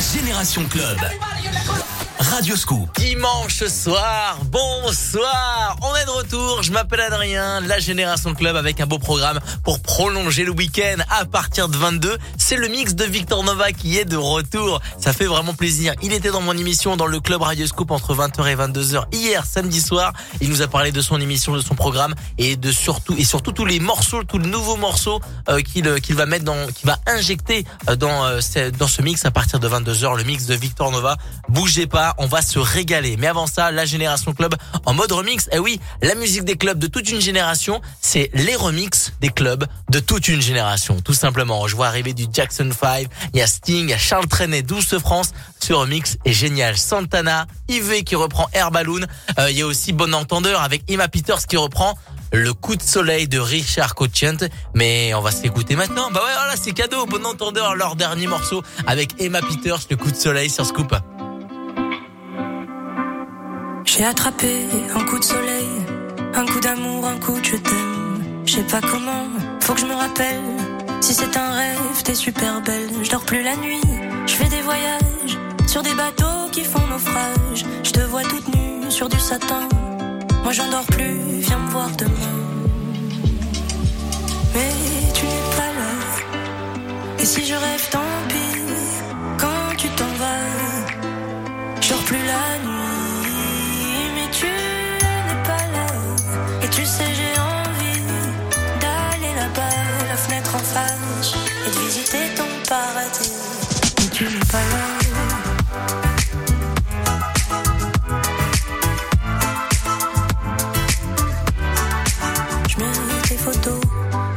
Génération Club. Radio Scoop. Dimanche soir, bonsoir. On est de retour. Je m'appelle Adrien, la Génération Club avec un beau programme pour prolonger le week-end à partir de 22. C'est le mix de Victor Nova qui est de retour. Ça fait vraiment plaisir. Il était dans mon émission dans le club Radio Scoop entre 20h et 22h hier samedi soir. Il nous a parlé de son émission, de son programme et de surtout et surtout tous les morceaux, tous les nouveaux morceaux euh, qu'il euh, qu'il va mettre dans qu'il va injecter euh, dans dans ce mix à partir de 22h le mix de Victor Nova. Bougez pas, on va se régaler. Mais avant ça, la Génération Club en mode remix. Eh oui, la musique des clubs de toute une génération, c'est les remix des clubs de toute une génération. Tout simplement. Je vois arriver du Jackson 5, il y a Sting, il y Charles Trenet, Douce France. Ce remix est génial. Santana, Yves qui reprend Air Balloon. Euh, il y a aussi Bon Entendeur avec Emma Peters qui reprend le coup de soleil de Richard Cochent. Mais on va se l'écouter maintenant. Bah ouais, voilà, c'est cadeau. Bon Entendeur, leur dernier morceau avec Emma Peters, le coup de soleil sur Scoop. J'ai attrapé un coup de soleil, un coup d'amour, un coup de je t'aime. Je sais pas comment, faut que je me rappelle. Si c'est un rêve, t'es super belle. Je dors plus la nuit, je fais des voyages sur des bateaux qui font naufrage. Je te vois toute nue sur du satin. Moi j'en dors plus, viens me voir demain. Mais tu n'es pas là. Et si je rêve, tant pis. Quand tu t'en vas, je dors plus la nuit.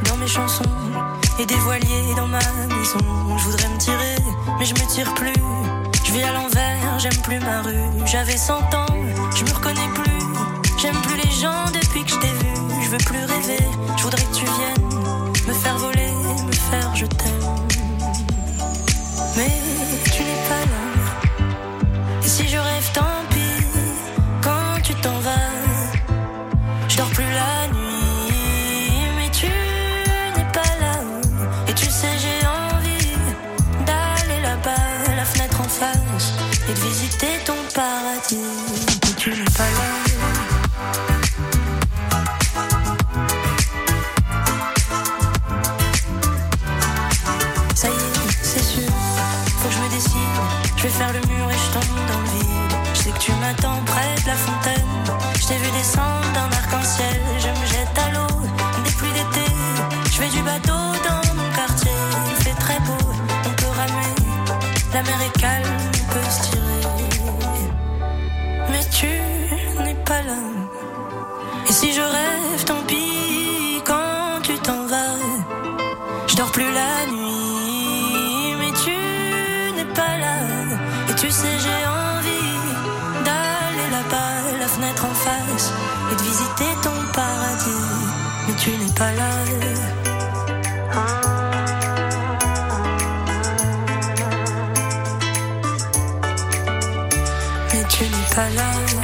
Dans mes chansons et des voiliers dans ma maison. Je voudrais me tirer, mais je me tire plus. Je vis à l'envers, j'aime plus ma rue. J'avais 100 ans, je me reconnais plus. J'aime plus les gens depuis que je t'ai vu. Je veux plus rêver, je voudrais que tu viennes me faire voler, la fontaine. Je t'ai vu descendre d'un arc-en-ciel. Je me jette à l'eau des pluies d'été. Je fais du bateau dans mon quartier. Il fait très beau, on peut ramer. La mer est calme, on peut se tirer. Mais tu n'es pas là. Et si je rêve, tant pis, quand tu t'en vas. Je dors plus là. Mais tu n'es pas là.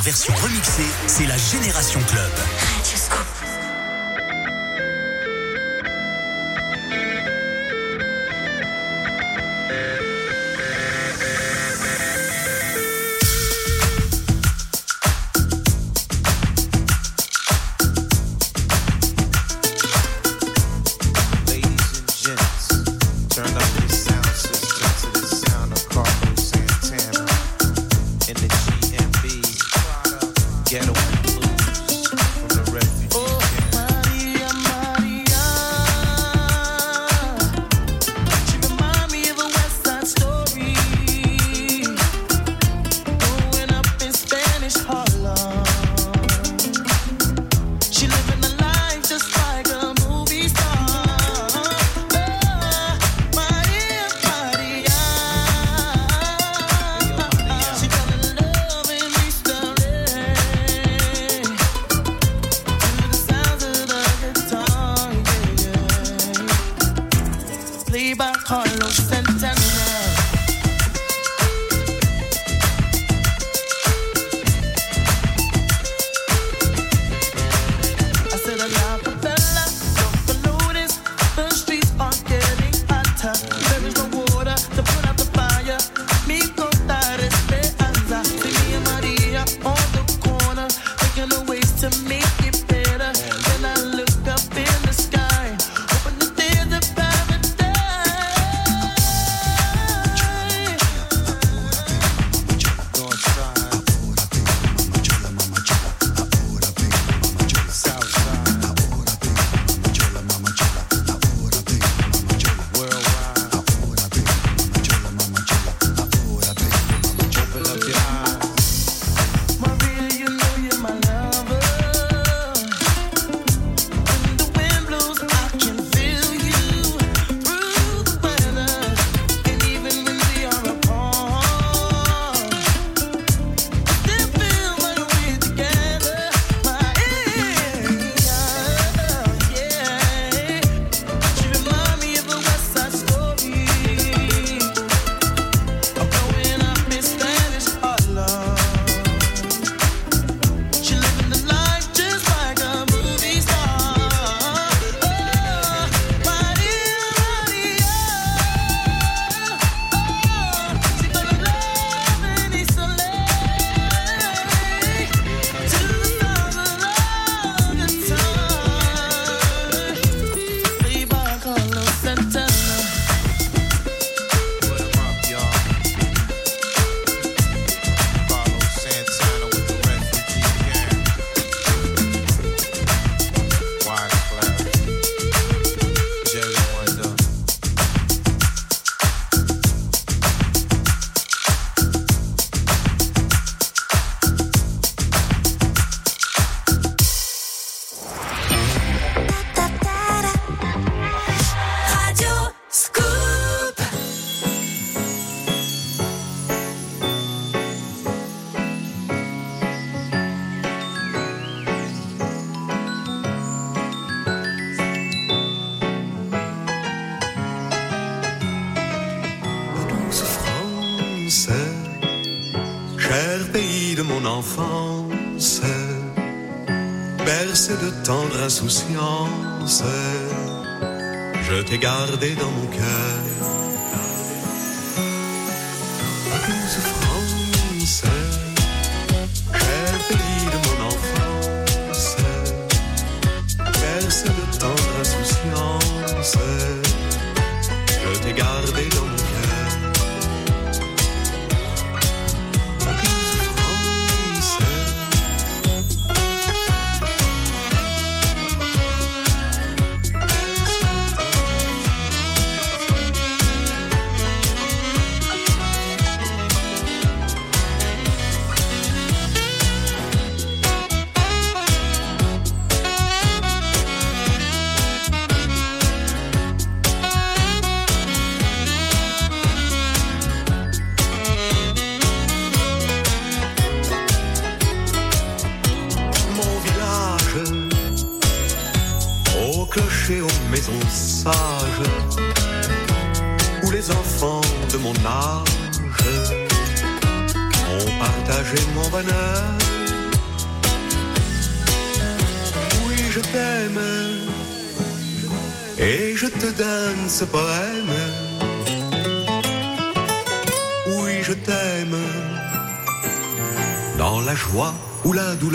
Version remixée, c'est la Génération Club.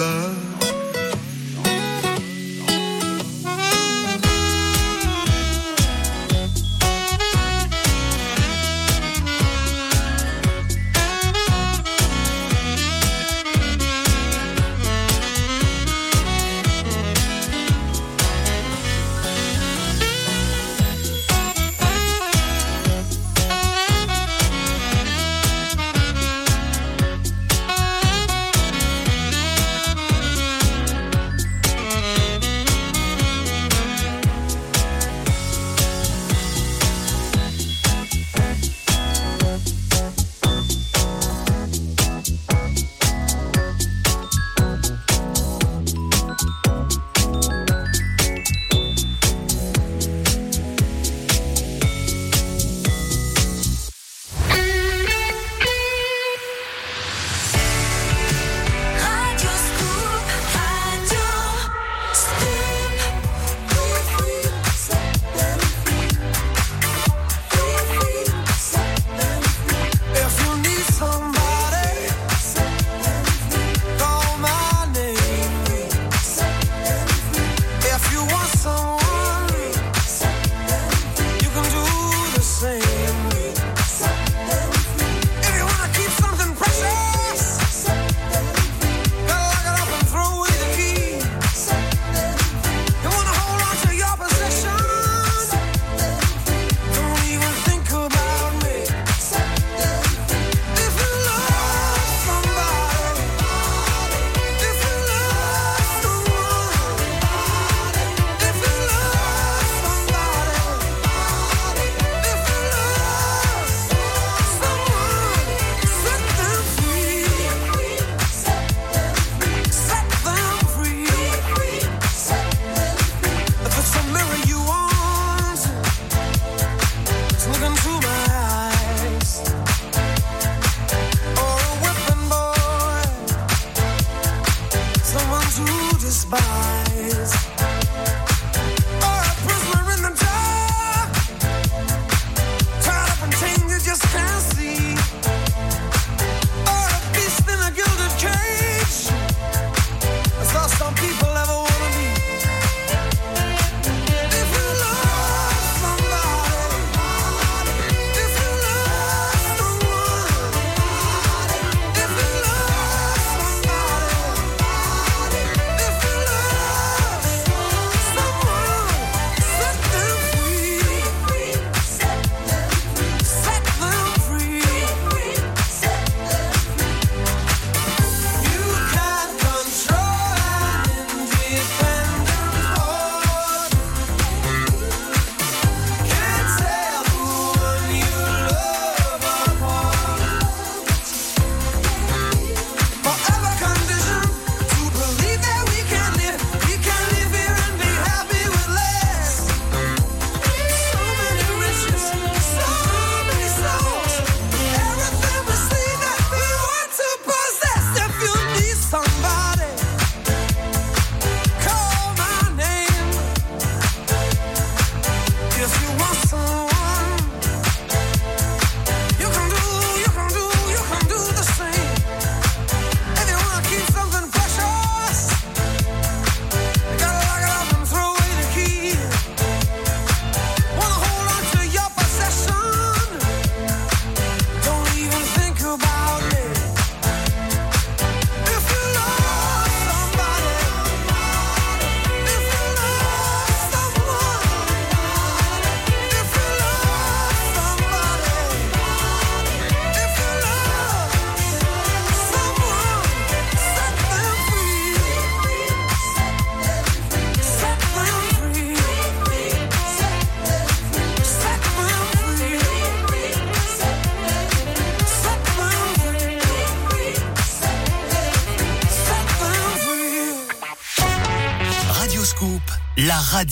love.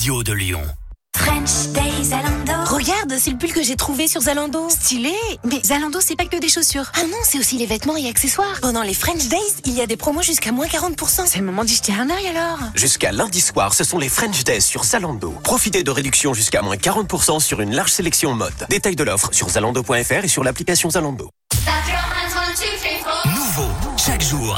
Radio de Lyon. French Day Zalando. Regarde, c'est le pull que j'ai trouvé sur Zalando. Stylé Mais Zalando, c'est pas que des chaussures. Ah non, c'est aussi les vêtements et accessoires. Pendant les French Days, il y a des promos jusqu'à moins 40%. C'est le moment d'y jeter un œil alors. Jusqu'à lundi soir, ce sont les French Days sur Zalando. Profitez de réductions jusqu'à moins 40% sur une large sélection mode. Détail de l'offre sur zalando.fr et sur l'application Zalando.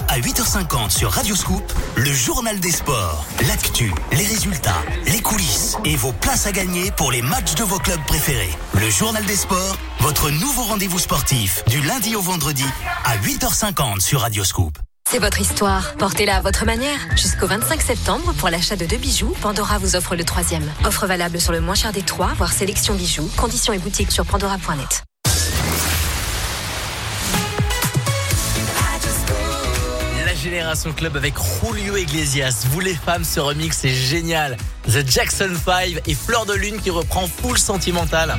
À 8h50 sur Radio Scoop, le journal des sports, l'actu, les résultats, les coulisses et vos places à gagner pour les matchs de vos clubs préférés. Le journal des sports, votre nouveau rendez-vous sportif du lundi au vendredi à 8h50 sur Radio Scoop. C'est votre histoire. Portez-la à votre manière. Jusqu'au 25 septembre, pour l'achat de deux bijoux, Pandora vous offre le troisième. Offre valable sur le moins cher des trois, voire sélection bijoux. Conditions et boutiques sur pandora.net. Génération Club avec Julio Iglesias. Vous les femmes, ce remix c'est génial. The Jackson 5 et Fleur de Lune qui reprend full sentimental.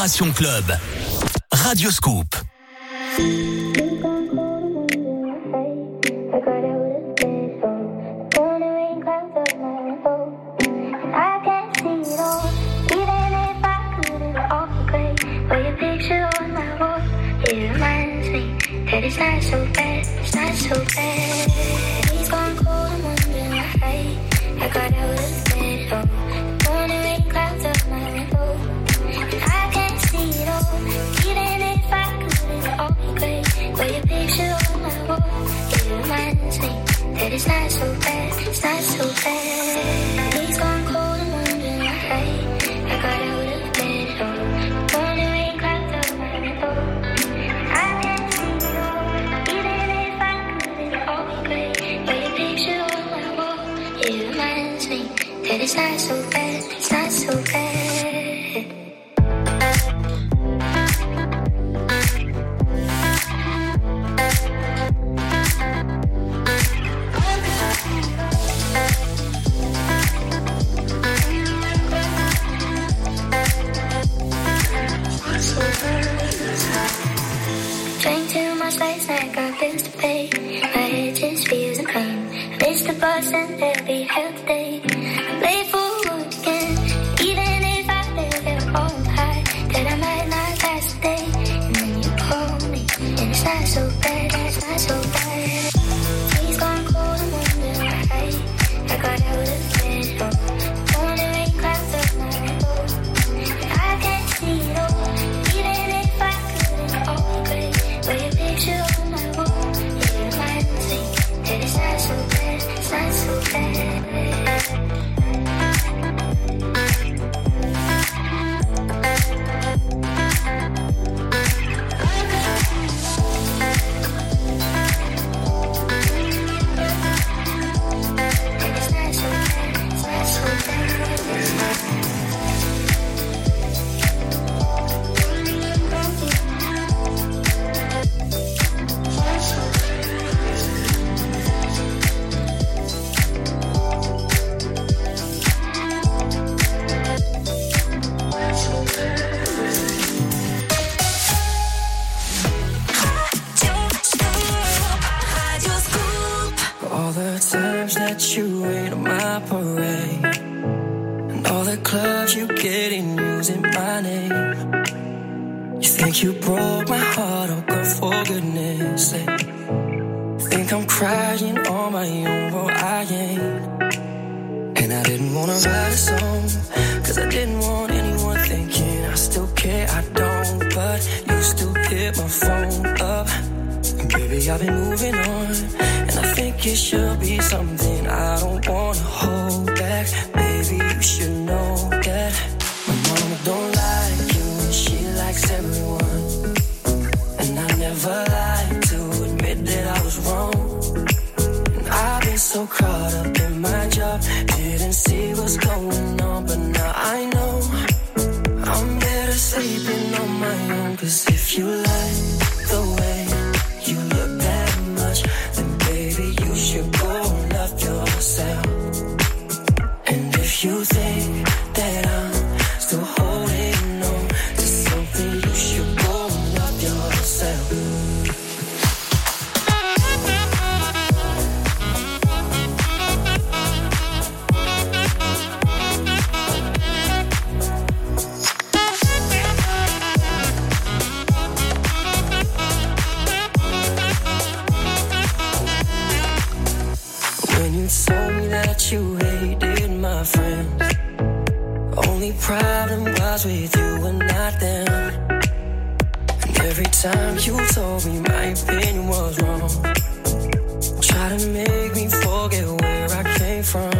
Génération Club. Radio Scoop. it's not so bad, it's not so bad. me my opinion was wrong. Try to make me forget where I came from.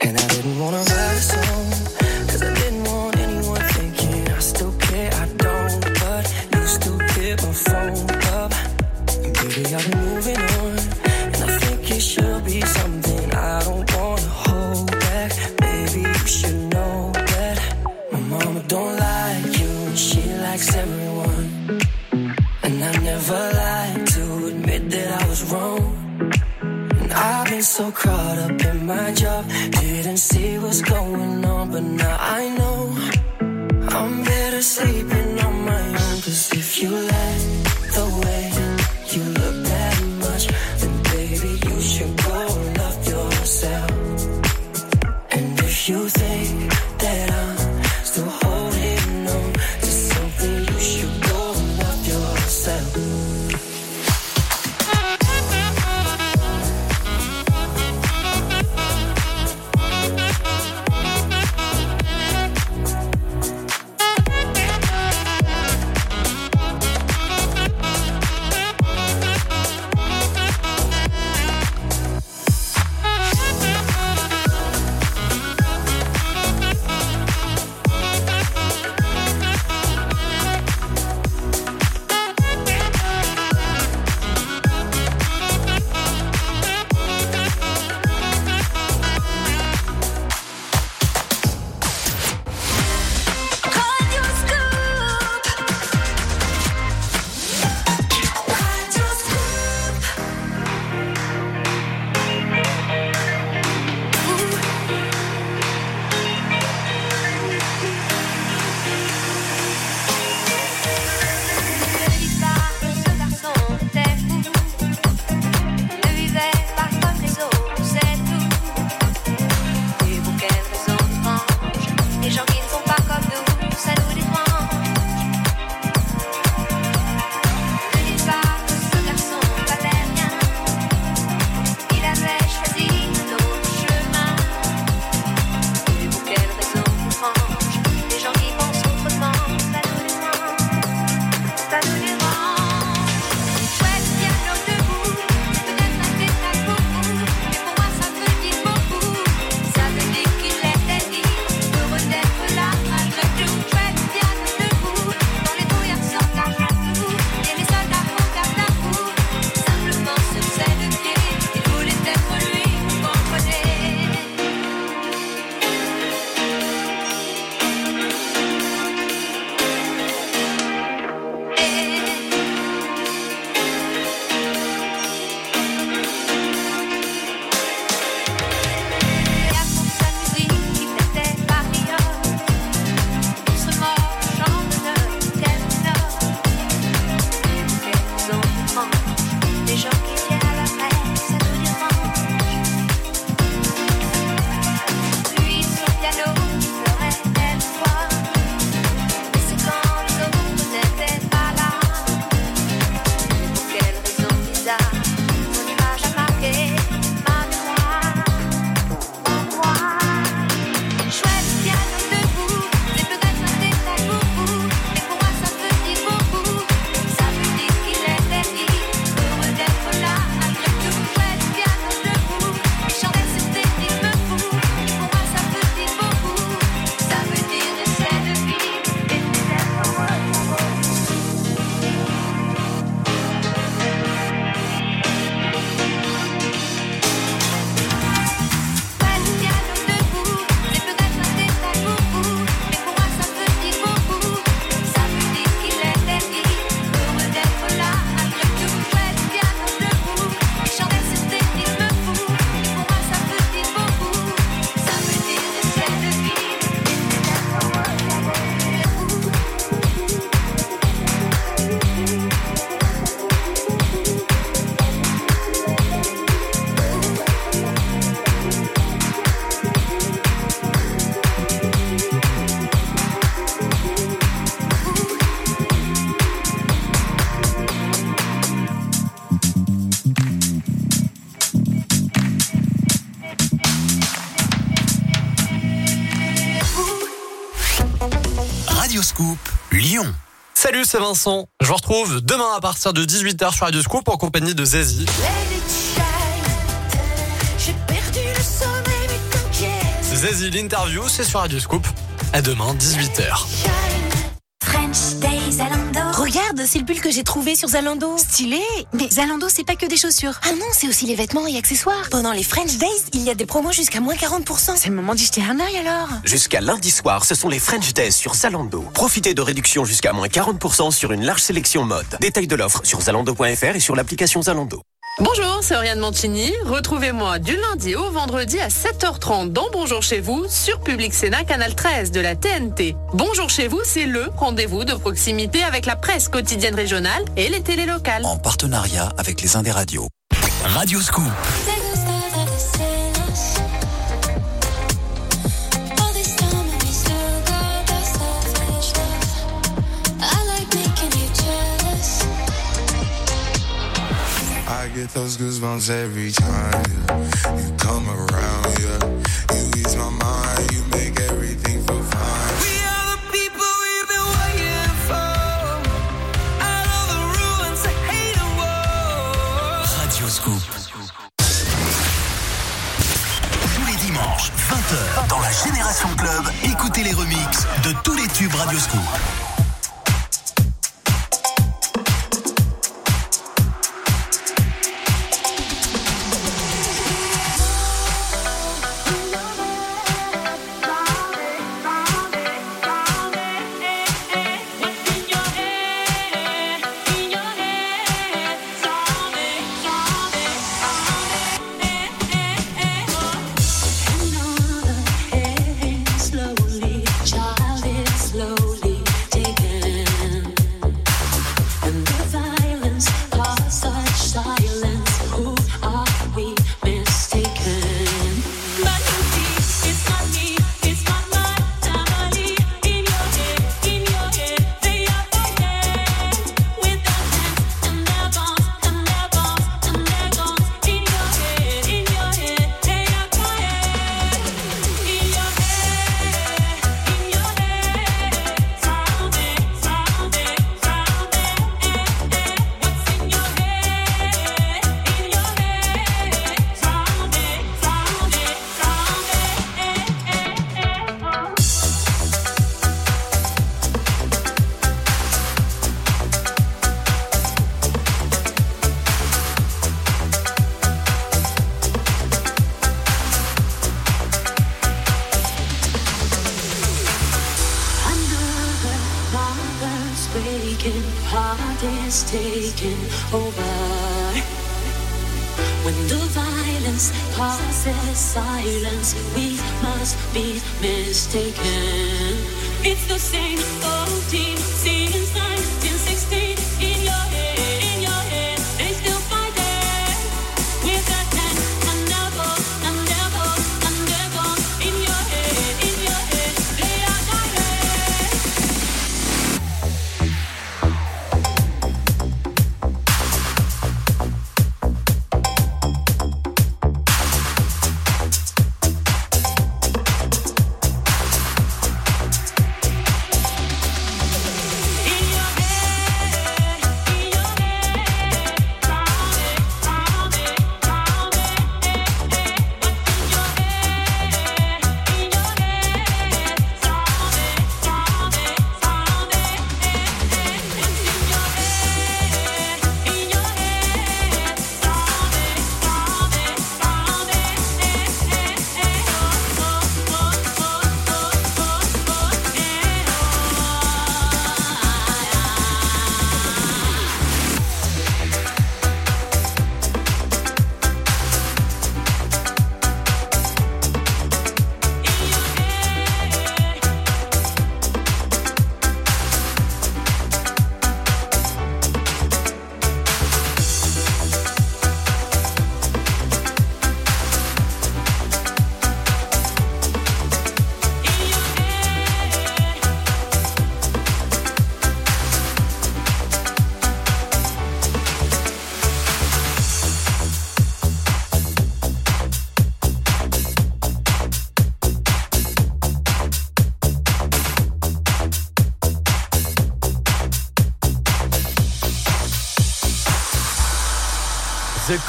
And I didn't wanna write a. so crazy. C'est Vincent. Je vous retrouve demain à partir de 18h sur Radio Scoop en compagnie de Zazie. Zazie, l'interview, c'est sur Radio Scoop. À demain, 18h. Que j'ai trouvé sur Zalando. Stylé. Mais Zalando, c'est pas que des chaussures. Ah non, c'est aussi les vêtements et accessoires. Pendant les French Days, il y a des promos jusqu'à moins 40%. C'est le moment d'y jeter un œil alors. Jusqu'à lundi soir, ce sont les French Days sur Zalando. Profitez de réductions jusqu'à moins 40% sur une large sélection mode. Détail de l'offre sur zalando.fr et sur l'application Zalando. Bonjour, c'est Oriane Mancini. Retrouvez-moi du lundi au vendredi à 7h30 dans Bonjour chez vous sur Public Sénat Canal 13 de la TNT. Bonjour chez vous, c'est le rendez-vous de proximité avec la presse quotidienne régionale et les télés locales. En partenariat avec les Indes Radios. Radio Scoop. Get those goosebumps every time yeah. you come around. Yeah, you ease my mind, you make everything feel fine. We are the people we've been waiting for. Out of the ruins, I hate a war. Radio Scoop. Tous les dimanches, 20h, dans la Génération Club, écoutez les remixes de tous les tubes Radio Scoop.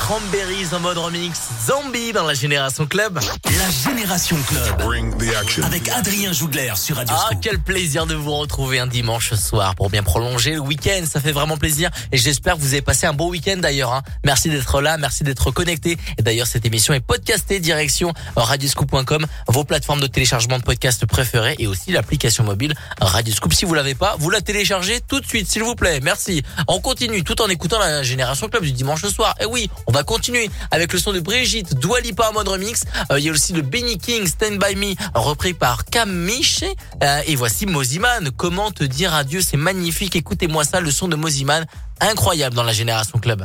Cranberries en mode remix. Zombie dans la Génération Club. La Génération Club. Avec Adrien Jougler sur Radio Ah, Scoop. quel plaisir de vous retrouver un dimanche soir pour bien prolonger le week-end. Ça fait vraiment plaisir et j'espère que vous avez passé un beau week-end d'ailleurs. hein. Merci d'être là, merci d'être connecté. Et d'ailleurs, cette émission est podcastée direction radioscoop.com, vos plateformes de téléchargement de podcasts préférées et aussi l'application mobile Radioscoop. Si vous l'avez pas, vous la téléchargez tout de suite, s'il vous plaît. Merci. On continue tout en écoutant la Génération Club du dimanche soir. Et oui, on va continuer avec le son de Brigitte, Dua Lipa en mode remix. Euh, Il y a aussi le Benny King, Stand By Me, repris par Cam. Euh, et voici Moziman. Comment te dire adieu C'est magnifique. Écoutez-moi ça, le son de Moziman. Incroyable dans la Génération Club.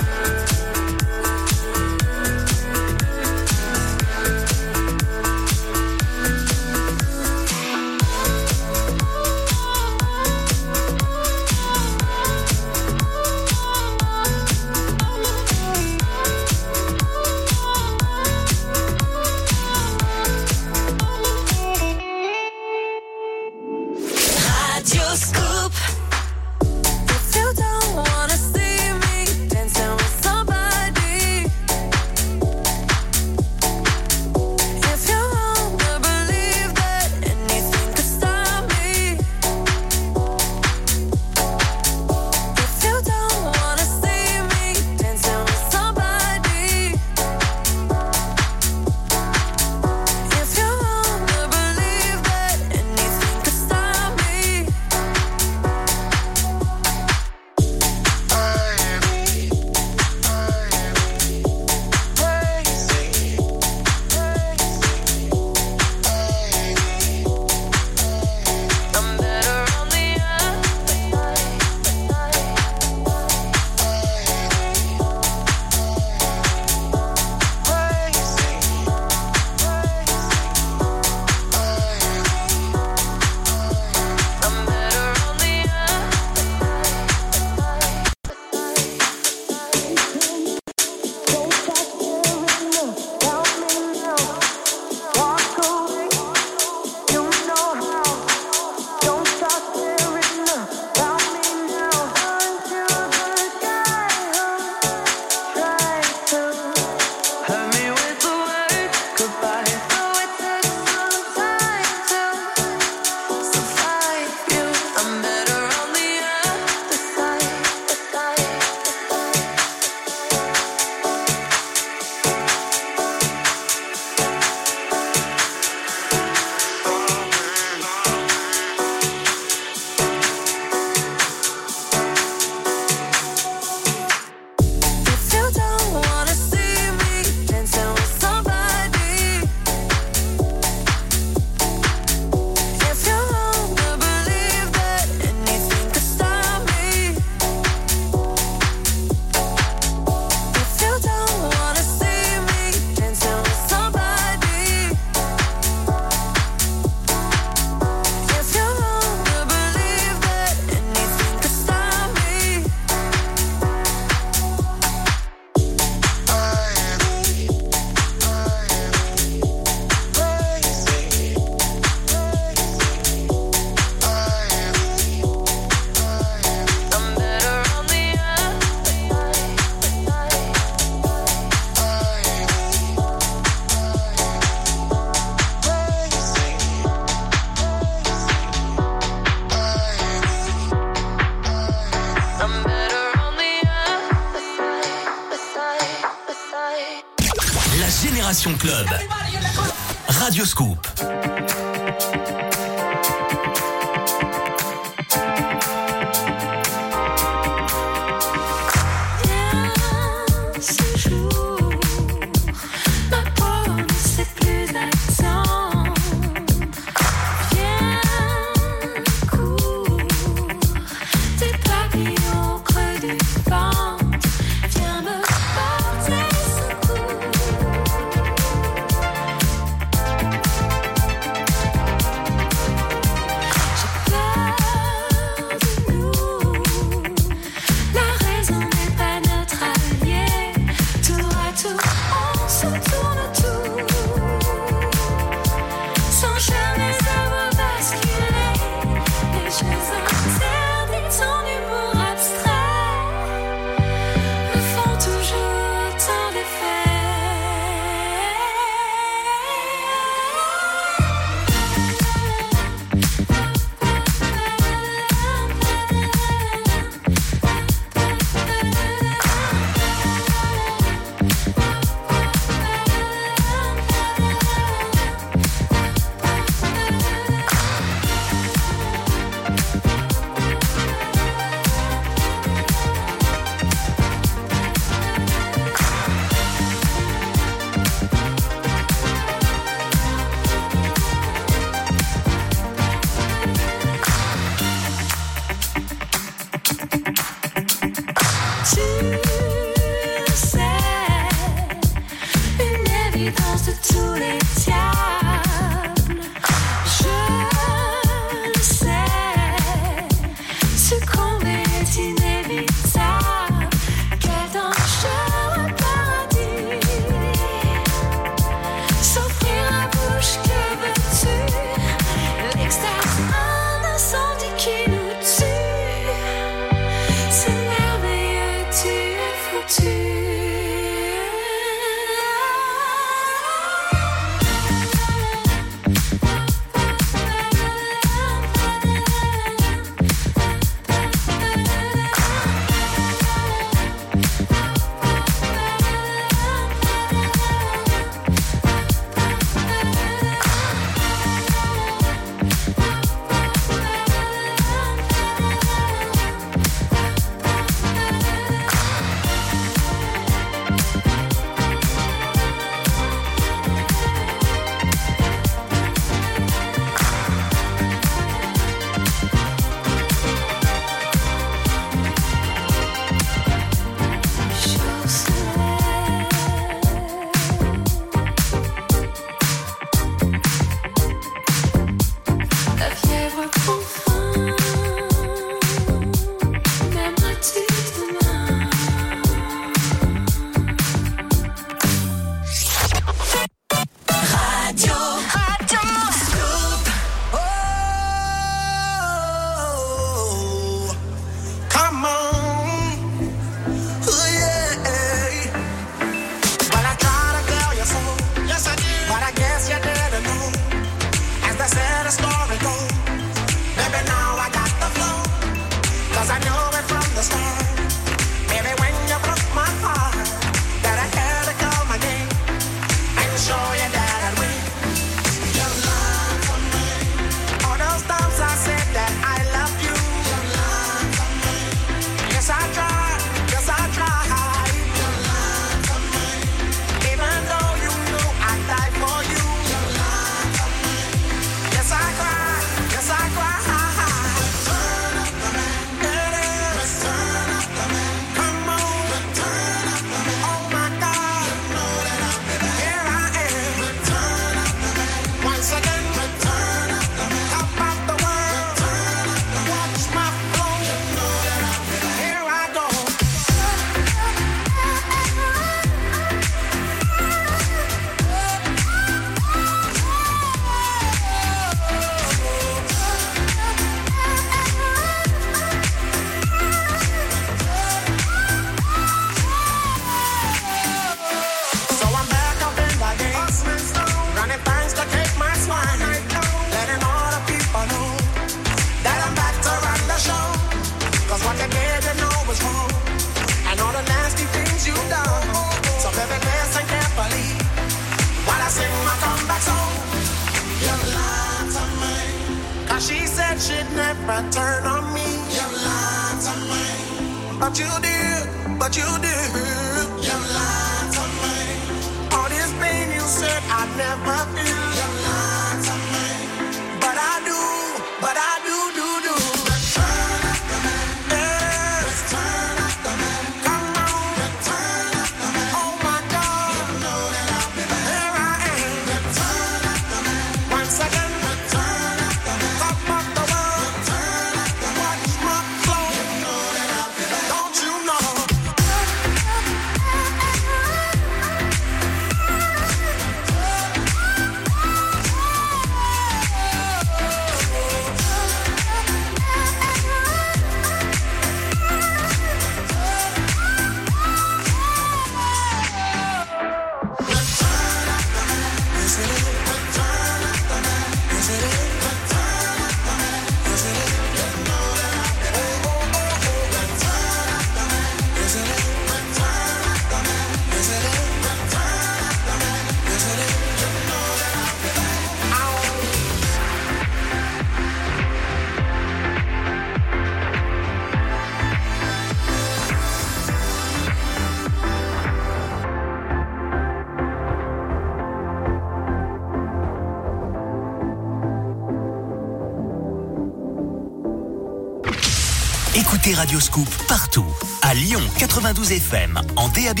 Radio Scoop partout. À Lyon 92 FM, en DAB+,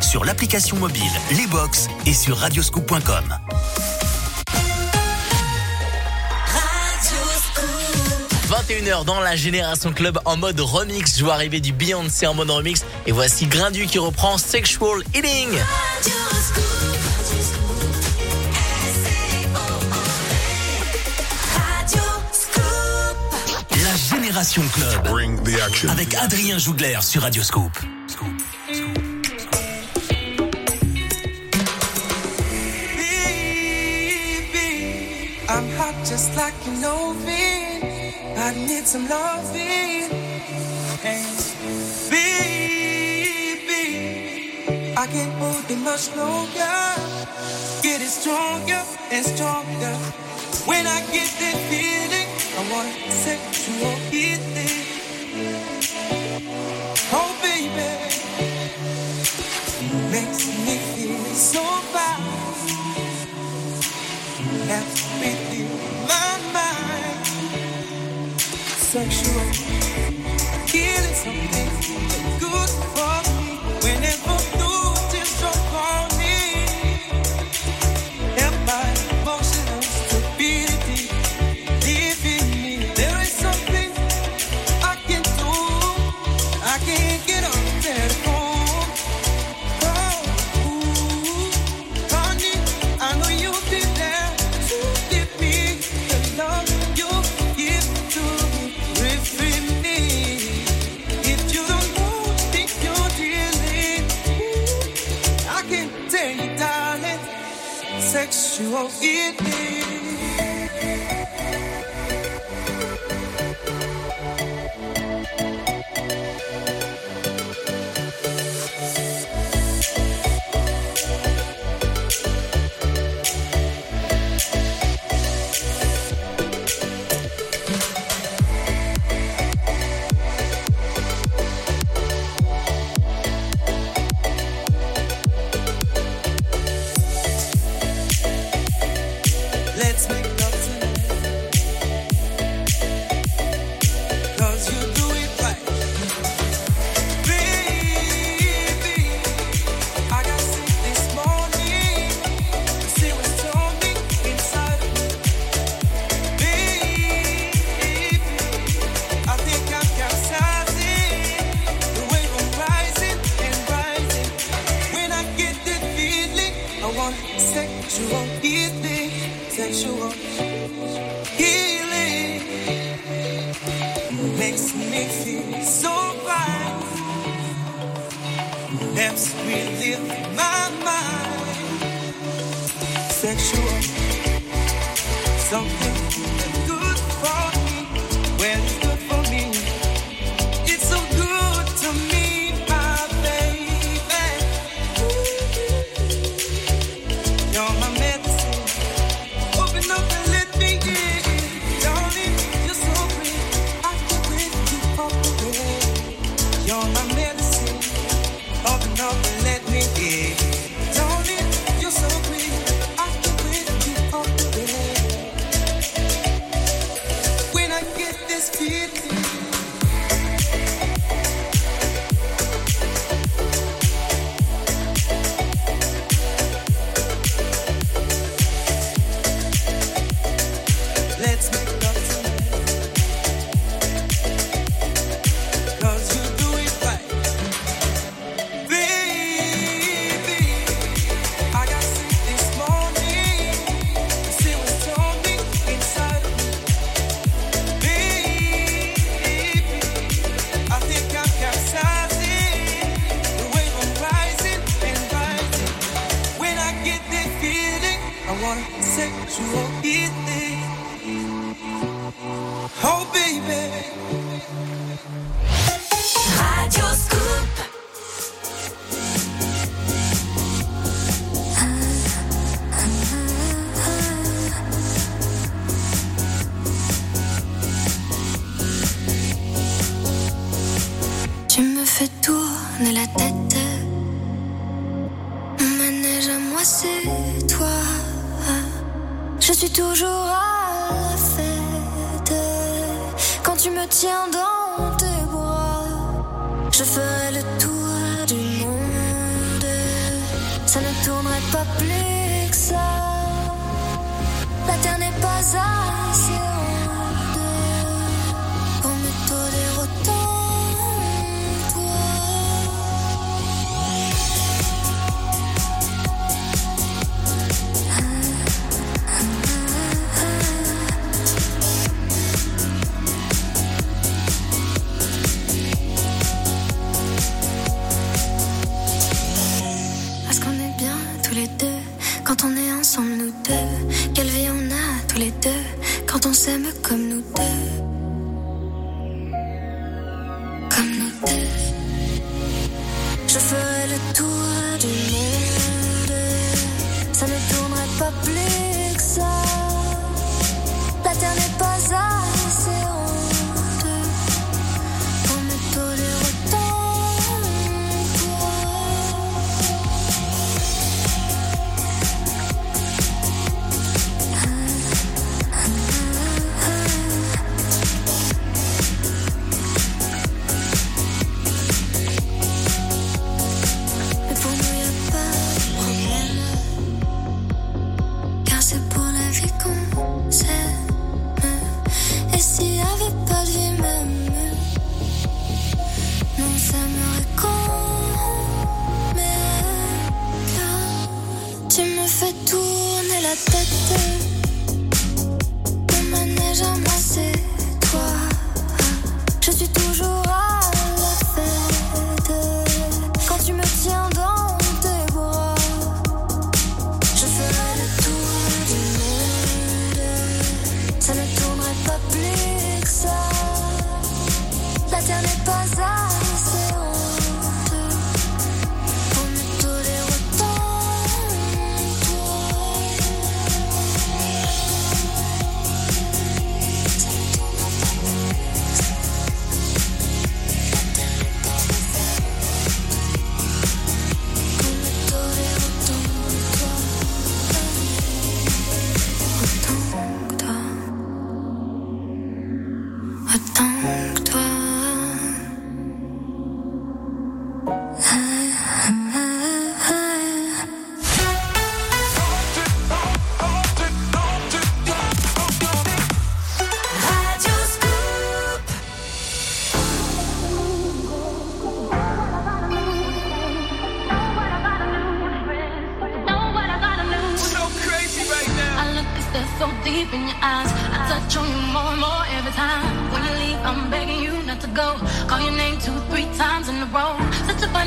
sur l'application mobile, les box et sur radioscoop.com. 21h dans la Génération Club en mode remix. Je vois arriver du Beyoncé en mode remix. Et voici Grindu qui reprend Sexual Healing. Génération Club Bring the action. avec Adrien Jougler sur Radio Scoop. I'm hot just like you know me. I need some loving. And baby, I can't hold it much longer. Get it stronger and stronger. When I get that feeling. I want sexual healing. Oh, baby, makes me feel so fine. Everything my mind, sexual healing, something good for. know.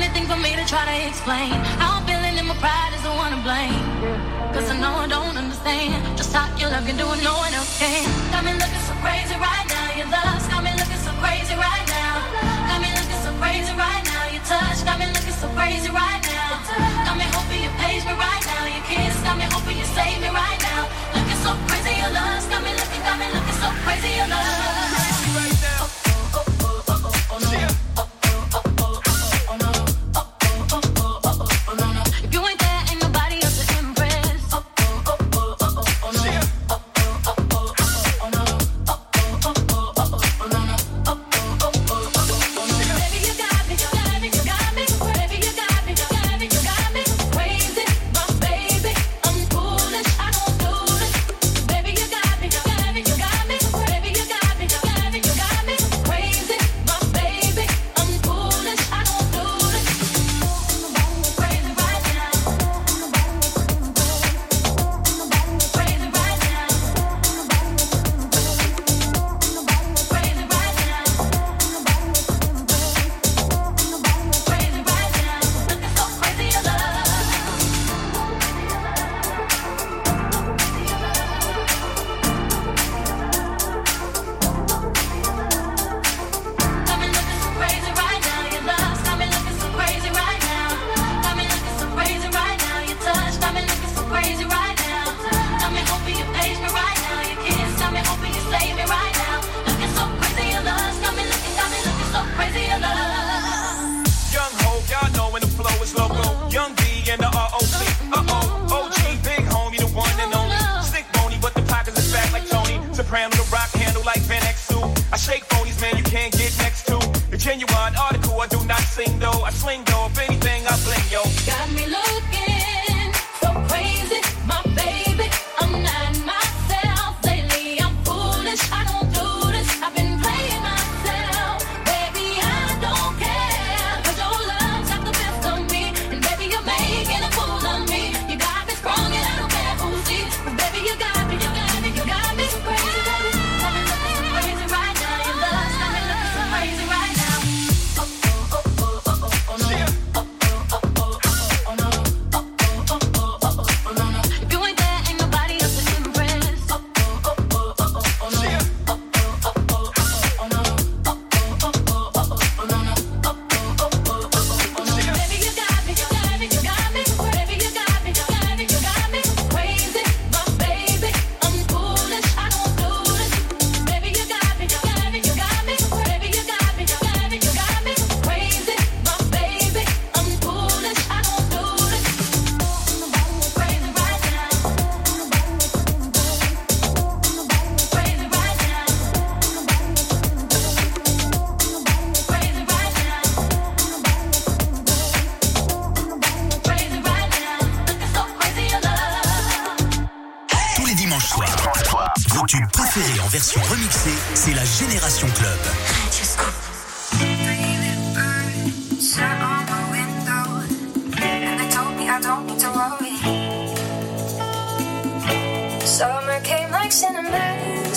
anything for me to try to explain. How I'm feeling and my pride is the one to blame. Cause I know I don't understand just how your love can do what no one else can. Got me looking so crazy right now. Your love's got me looking so crazy right now. Got me looking so crazy right now. Your touch got me looking so crazy right now. Got me hoping you page me right now. Your kiss got me hoping you save me right now. Looking so crazy, your love's got me looking, got me looking so crazy, your love.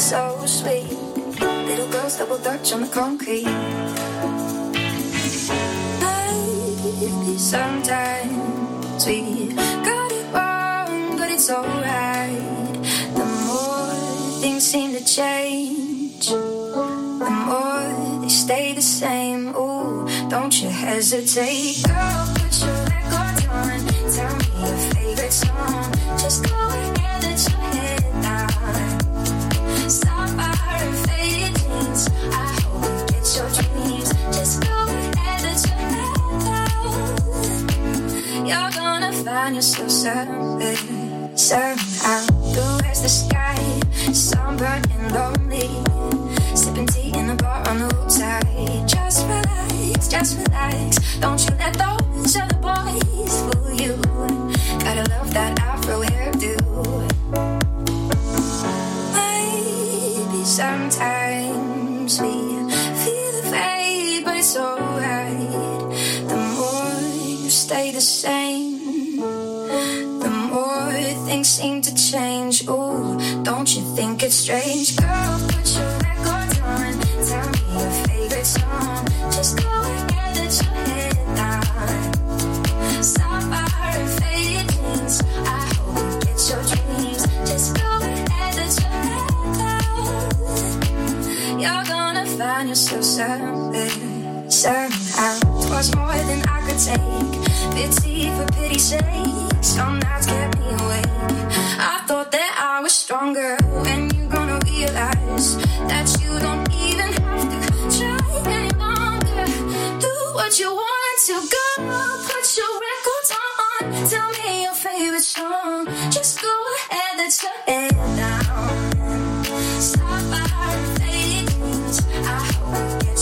So sweet. Little girls double dutch on the concrete. Maybe sometimes we got it wrong, but it's alright. The more things seem to change, the more they stay the same. Ooh, don't you hesitate, girl. Put your records on. Tell me your favorite song. Just go ahead, let Don't you let those other boys fool you. Gotta love that afro hairdo. Sometimes we feel the fade, but it's alright. The more you stay the same, the more things seem to change. Ooh, don't you think it's strange? Girl, put your records on. Tell me your favorite song. Just go ahead, let your head down. Stop by her faded. I hope you get your You're gonna find yourself somewhere, somehow. Twas more than I could take. Pity for pity's sake. Some nights kept me awake. I thought that I was stronger. When you gonna realize that you don't even have to try any longer? Do what you want to go. Put your records on. Tell me your favorite song. Just go ahead, let your head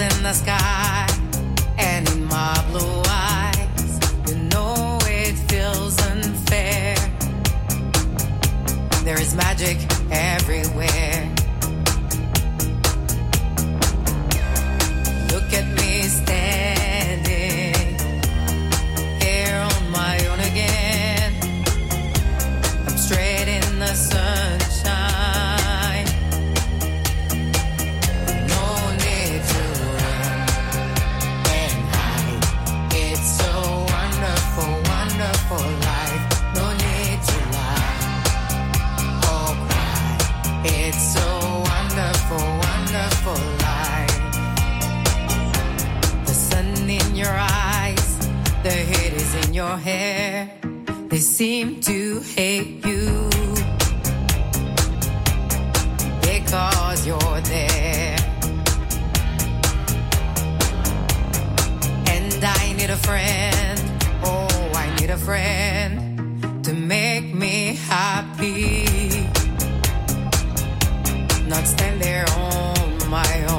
in the sky, and in my blue eyes, you know it feels unfair. There is magic everywhere. flowers in your hair. They seem to hate you because you're there. And I need a friend. Oh, I need a friend to make me happy. Not stand there on my own.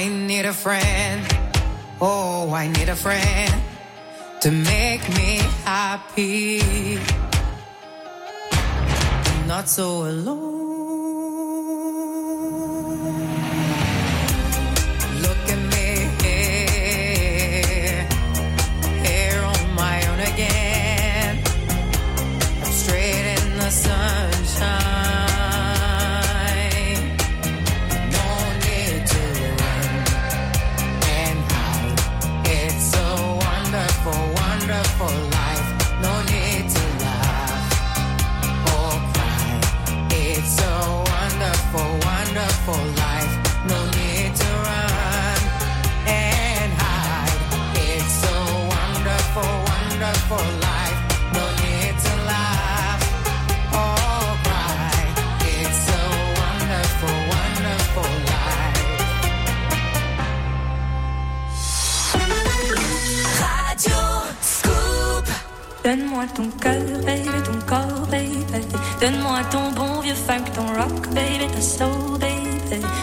I need a friend. Oh, I need a friend to make me happy. I'm not so alone.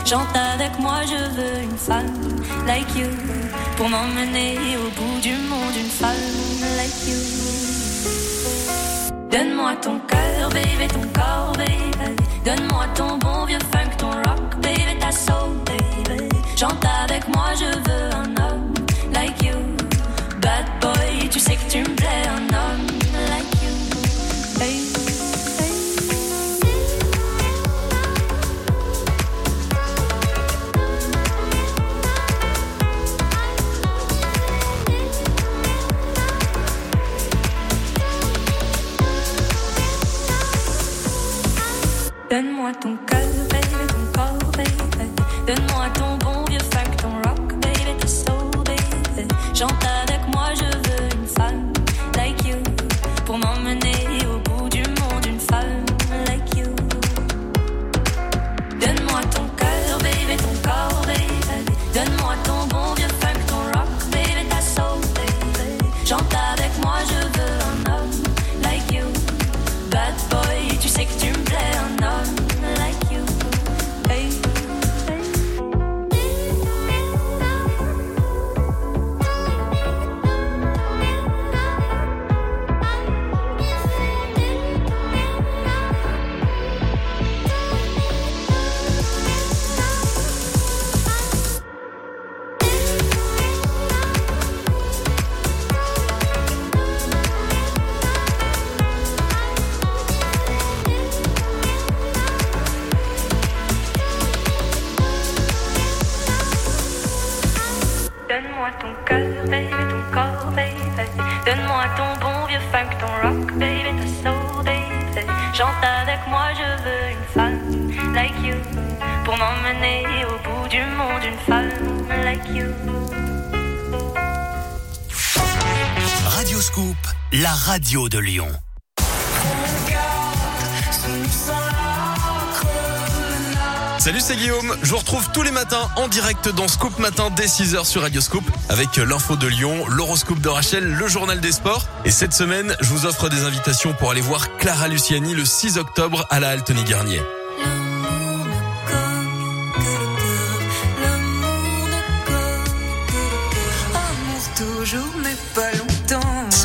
Chante avec moi, je veux une femme like you pour m'emmener au bout du monde, une femme like you. Donne-moi ton cœur. la radio de Lyon. Salut, c'est Guillaume. Je vous retrouve tous les matins en direct dans Scoop Matin dès 6h sur Radio Scoop avec l'info de Lyon, l'horoscope de Rachel, le journal des sports. Et cette semaine, je vous offre des invitations pour aller voir Clara Luciani le 6 octobre à la Altony Garnier.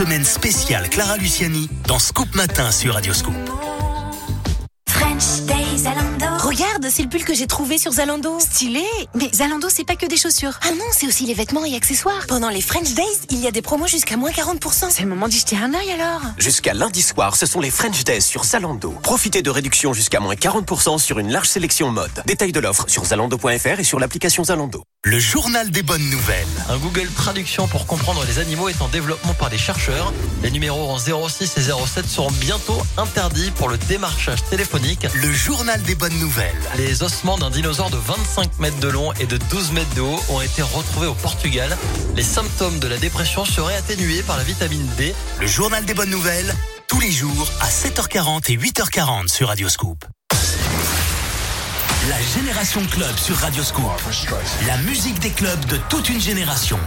Semaine spéciale Clara Luciani dans Scoop Matin sur Radio Scoop. French Day Zalando. Regarde, c'est le pull que j'ai trouvé sur Zalando. Stylé Mais Zalando, c'est pas que des chaussures. Ah non, c'est aussi les vêtements et accessoires. Pendant les French Days, il y a des promos jusqu'à moins 40%. C'est le moment d'y jeter un œil alors. Jusqu'à lundi soir, ce sont les French Days sur Zalando. Profitez de réductions jusqu'à moins 40% sur une large sélection mode. Détail de l'offre sur zalando.fr et sur l'application Zalando. Le journal des bonnes nouvelles. Un Google Traduction pour comprendre les animaux est en développement par des chercheurs. Les numéros en 06 et 07 seront bientôt interdits pour le démarchage téléphonique. Le journal des bonnes nouvelles. Les ossements d'un dinosaure de 25 mètres de long et de 12 mètres de haut ont été retrouvés au Portugal. Les symptômes de la dépression seraient atténués par la vitamine D. Le journal des bonnes nouvelles, tous les jours à 7h40 et 8h40 sur Radio Scoop. La Génération Club sur Radio Scoop. La musique des clubs de toute une génération.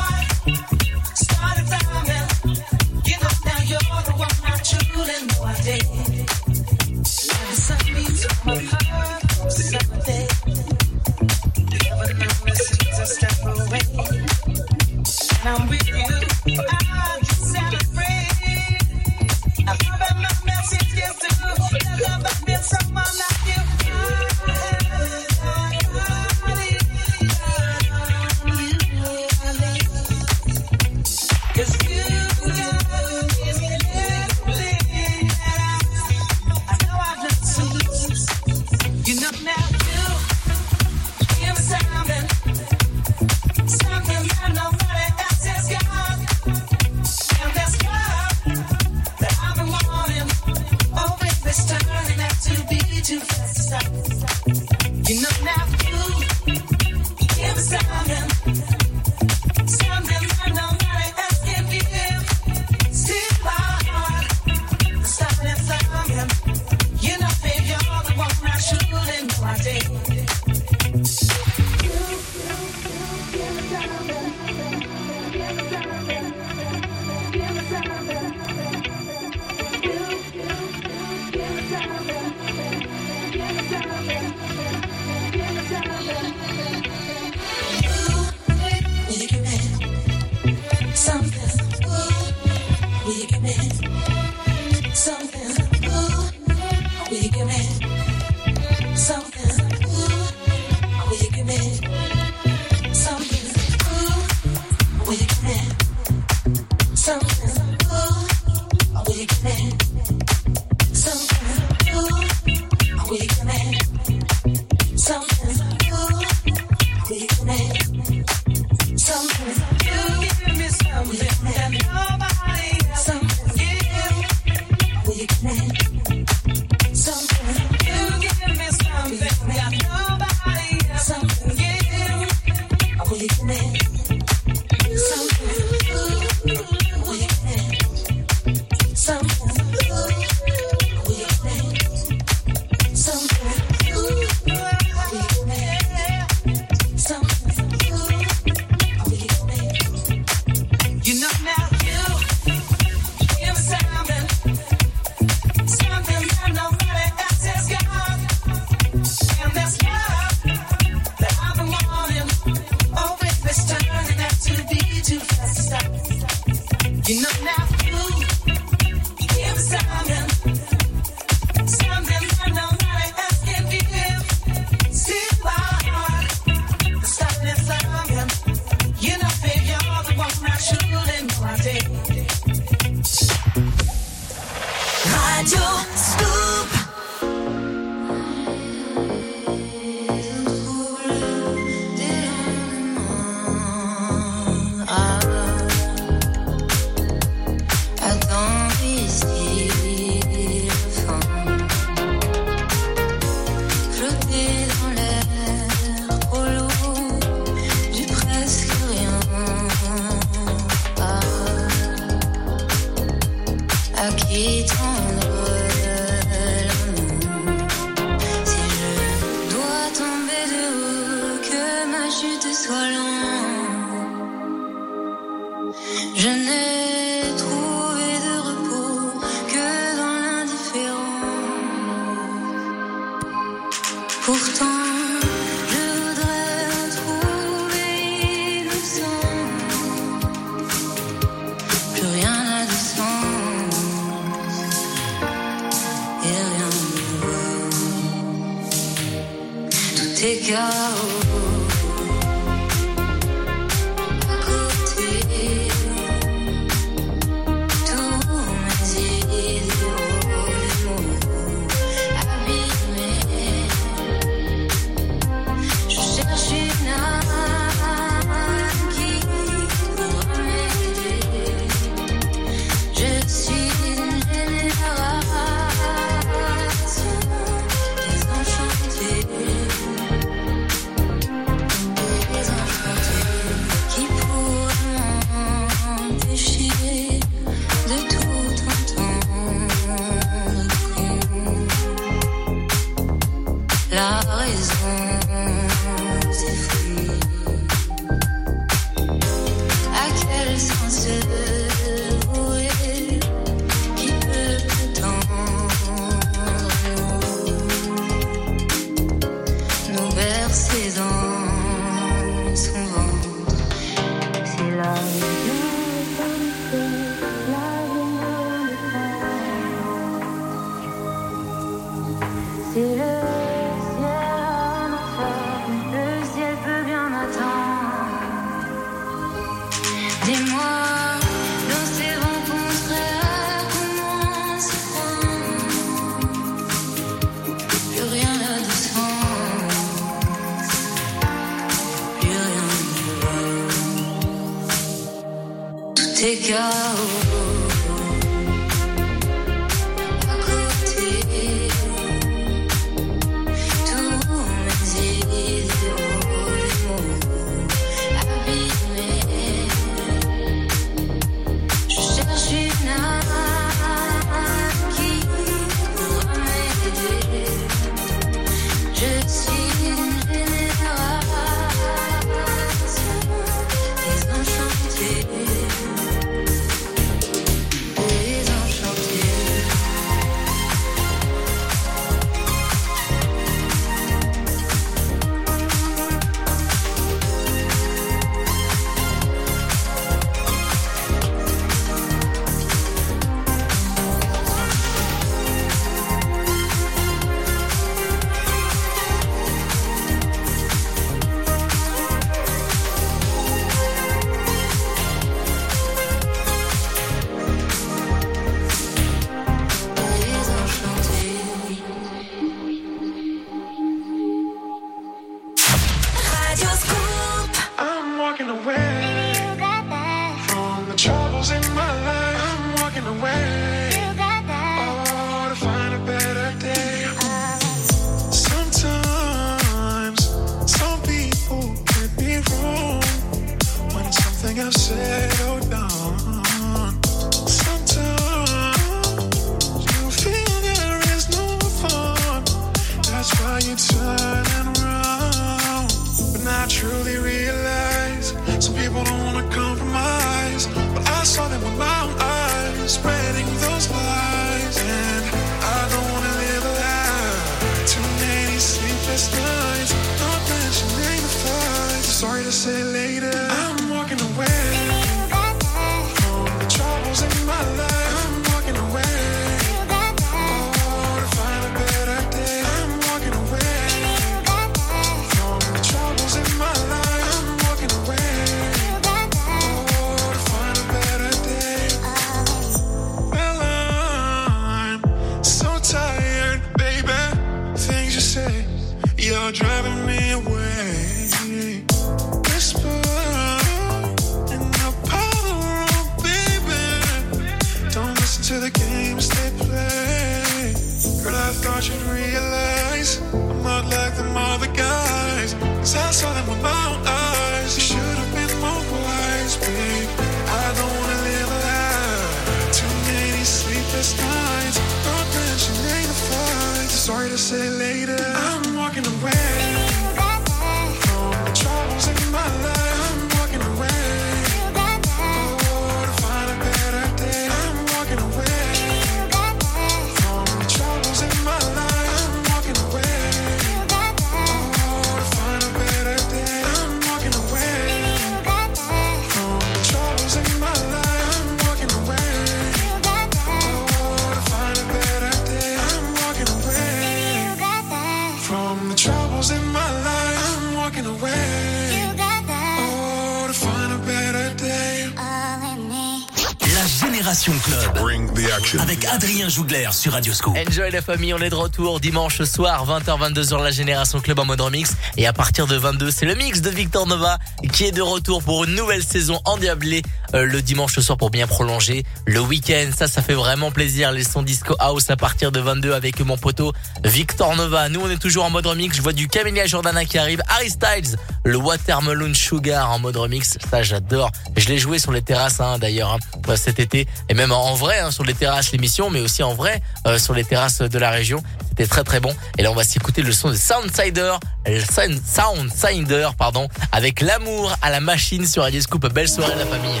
Avec Adrien Jougler sur Radio Scoop. Enjoy la famille, on est de retour dimanche soir, 20h, 22h, la Génération Club en mode remix. Et à partir de 22, c'est le mix de Victor Nova qui est de retour pour une nouvelle saison endiablée le dimanche soir pour bien prolonger le week-end. Ça, ça fait vraiment plaisir. Les sons disco house à partir de 22 avec mon poteau Victor Nova. Nous, on est toujours en mode remix. Je vois du Camélia Jordana qui arrive. Harry Styles, le Watermelon Sugar en mode remix. Ça, j'adore. Je l'ai joué sur les terrasses, hein, d'ailleurs, hein, euh, cet été. Et même en vrai, hein, sur les terrasses, l'émission, mais aussi en vrai, euh, sur les terrasses de la région. C'était très très bon. Et là, on va s'écouter le son de Soundsider, euh, Sound- Soundsider, pardon, avec l'amour à la machine sur Radio Scoop. Belle soirée, la famille.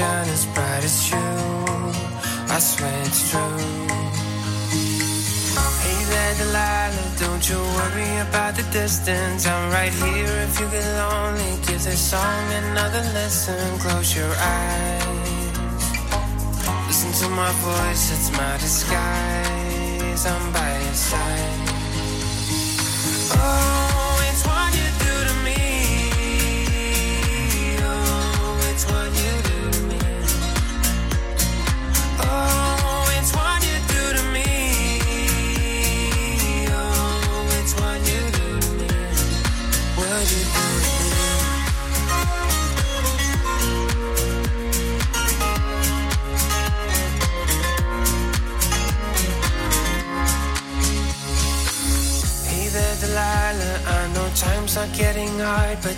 Shine as bright as you. I swear it's true. Hey there, Delilah, don't you worry about the distance. I'm right here if you get lonely. Give this song another listen. Close your eyes. Listen to my voice, it's my disguise. I'm by your side.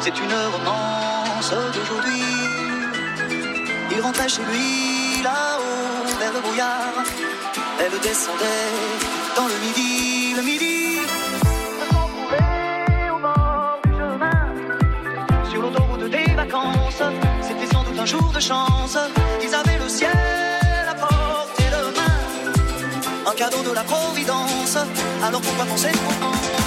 C'est une romance d'aujourd'hui. Il rentrait chez lui là-haut vers le brouillard, elle descendait dans le midi, le midi. Se au bord du chemin, sur l'autoroute des vacances, c'était sans doute un jour de chance. Ils avaient le ciel à portée de main, un cadeau de la Providence. Alors pourquoi penser pourtant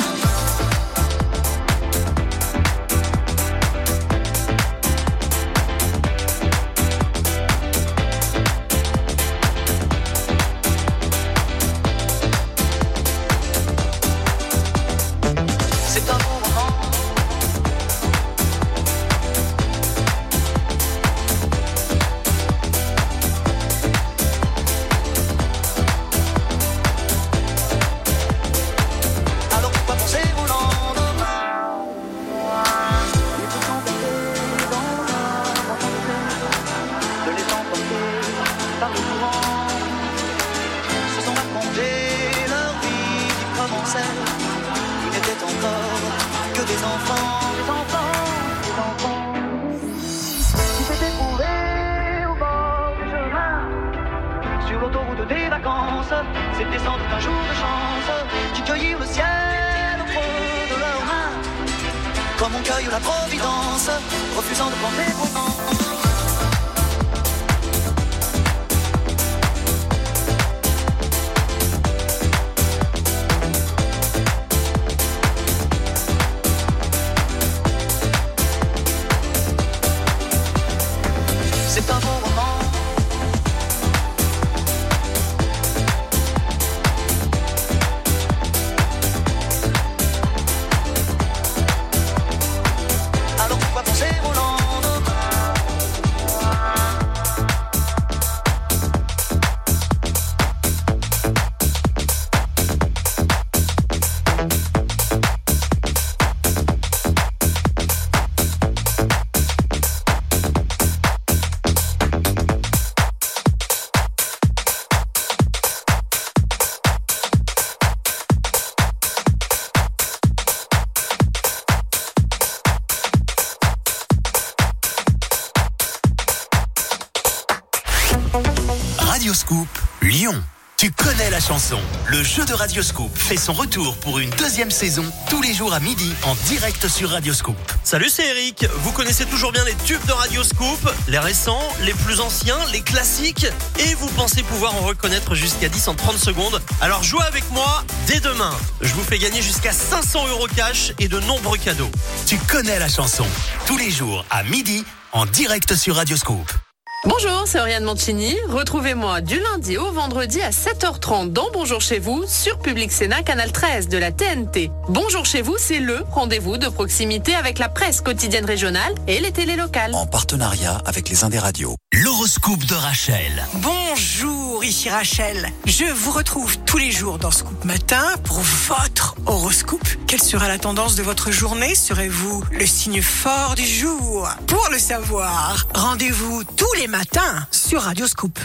La chanson. Le jeu de Radioscoop fait son retour pour une deuxième saison tous les jours à midi en direct sur Radioscoop. Salut, c'est Eric. Vous connaissez toujours bien les tubes de Radio Scoop, les récents, les plus anciens, les classiques, et vous pensez pouvoir en reconnaître jusqu'à 10 en 30 secondes. Alors jouez avec moi dès demain. Je vous fais gagner jusqu'à 500 euros cash et de nombreux cadeaux. Tu connais la chanson. Tous les jours à midi en direct sur Radioscoop. Bonjour, c'est Oriane Mancini. Retrouvez-moi du lundi au vendredi à 7h30 dans Bonjour chez vous sur Public Sénat Canal 13 de la TNT. Bonjour chez vous, c'est le rendez-vous de proximité avec la presse quotidienne régionale et les télés locales. En partenariat avec les Indes Radios. L'horoscope de Rachel. Bonjour, ici Rachel. Je vous retrouve tous les jours dans Scoop Matin pour votre horoscope. Quelle sera la tendance de votre journée? Serez-vous le signe fort du jour? Pour le savoir, rendez-vous tous les matins sur Radio Scoop.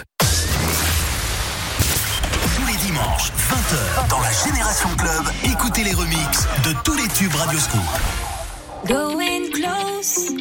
Tous les dimanches, 20h, dans la Génération Club, écoutez les remixes de tous les tubes Radioscoop. Going close,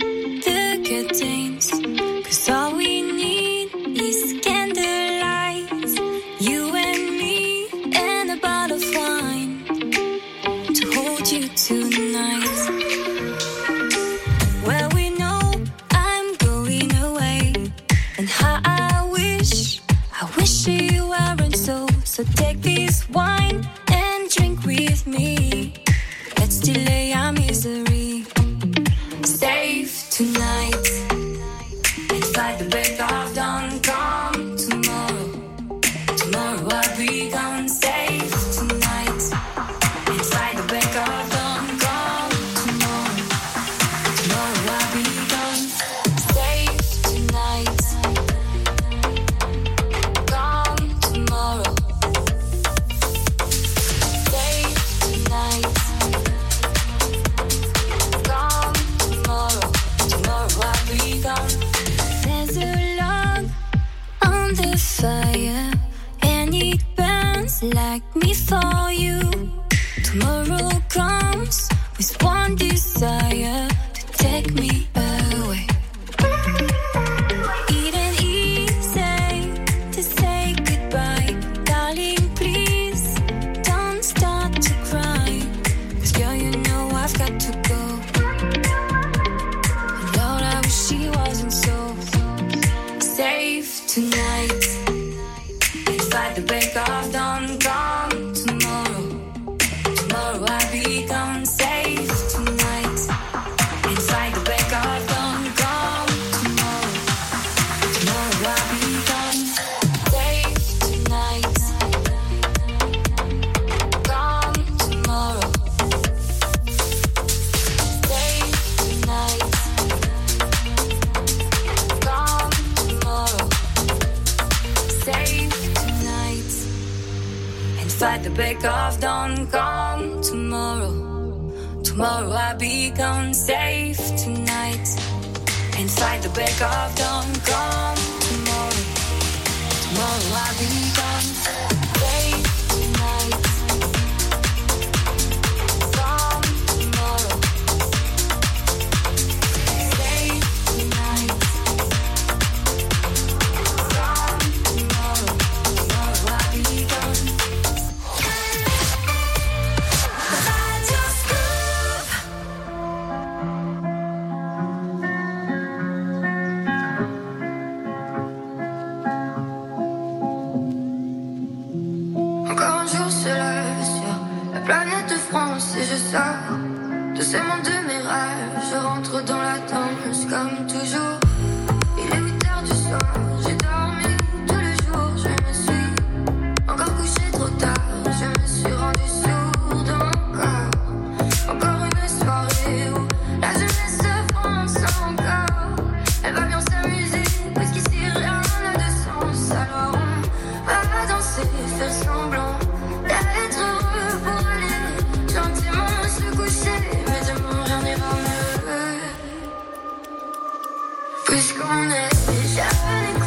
wanna be shining.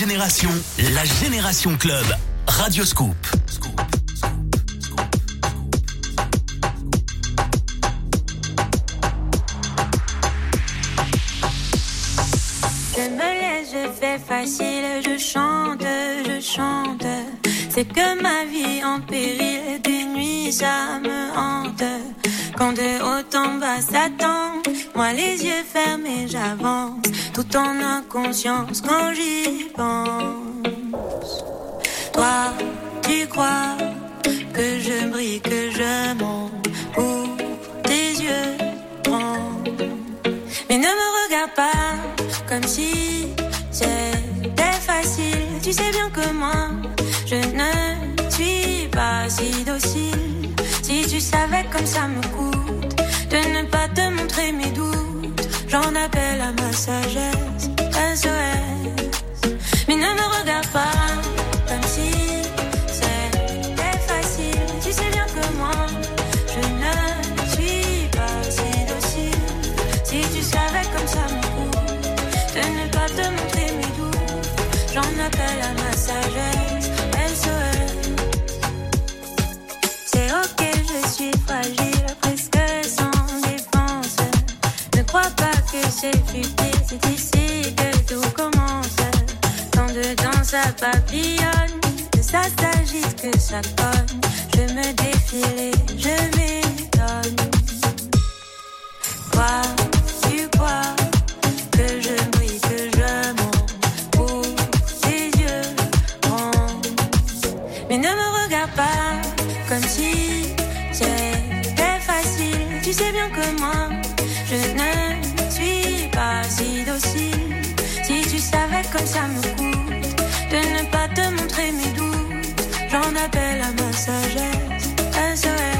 génération, la génération club. Radio Scoop. Je me laisse, je fais facile, je chante, je chante. C'est que ma vie en péril, des nuits ça me hante. Quand de haut en bas s'attend, moi les yeux fermés j'avance tout en inconscience quand j'y pense. Toi, tu crois que je brille, que je monte. Ouvre tes yeux, prends. Mais ne me regarde pas comme si c'était facile. Tu sais bien que moi, je ne suis pas si docile. Si tu savais comme ça me coûte de ne pas te montrer mes doutes, j'en appelle à ma sagesse. papillonne, que ça s'agisse, que ça cogne. Je me défile je m'étonne. Quoi, tu crois que je brille, que je monte pour tes yeux ronds. Mais ne me regarde pas comme si c'était facile. Tu sais bien que moi, je ne suis pas si docile. Si tu savais comme ça me coûte de ne pas te montrer mes doutes. J'en appelle à ma sagesse, SOS.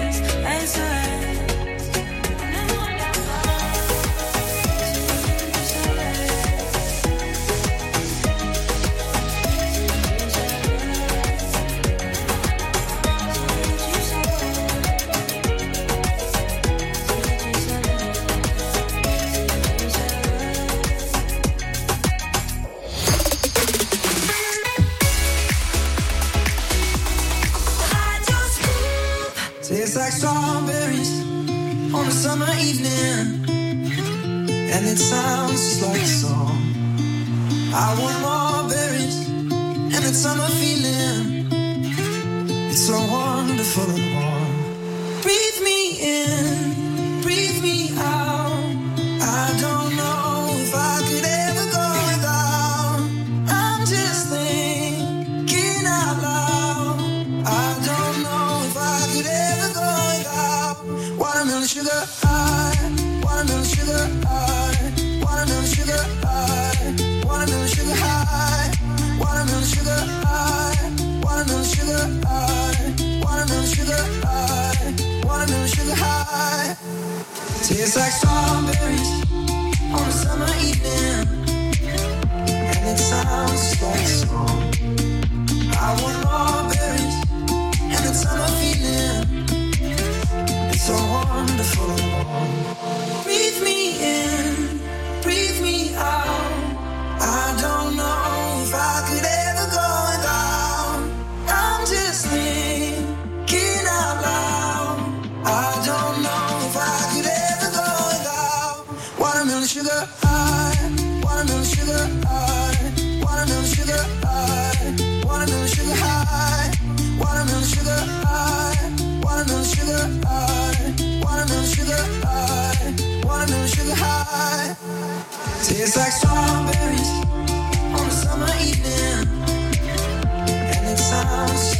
house.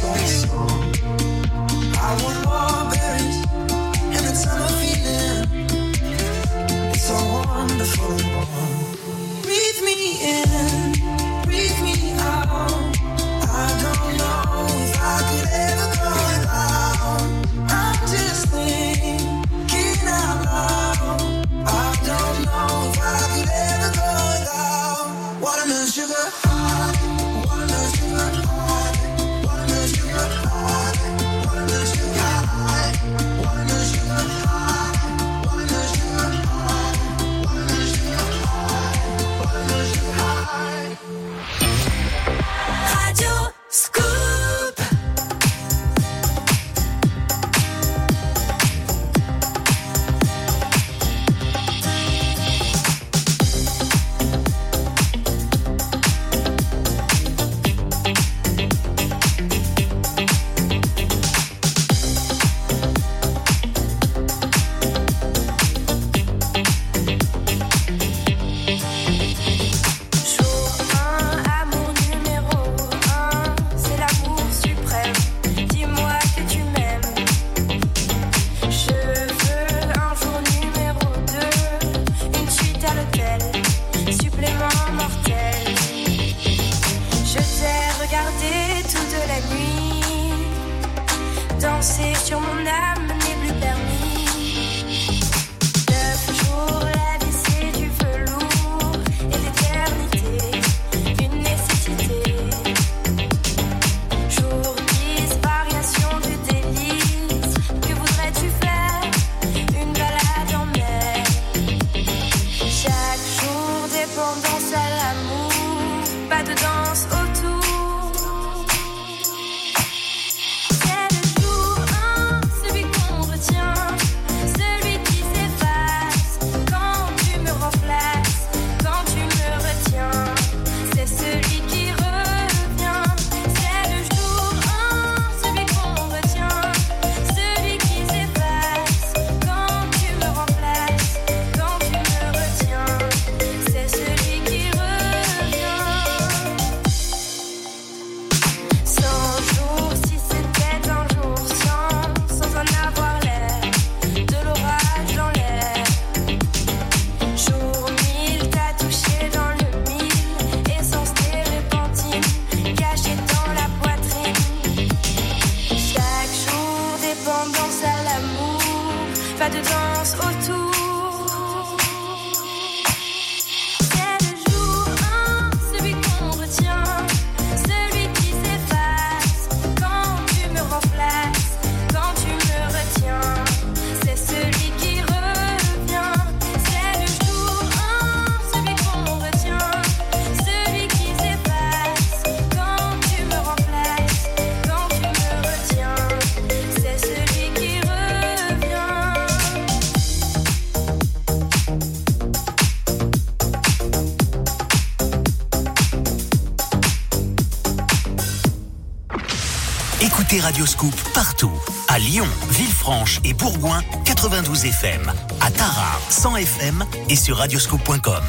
Radioscoop partout. À Lyon, Villefranche et Bourgoin, 92 FM. À Tarare, 100 FM et sur radioscoop.com.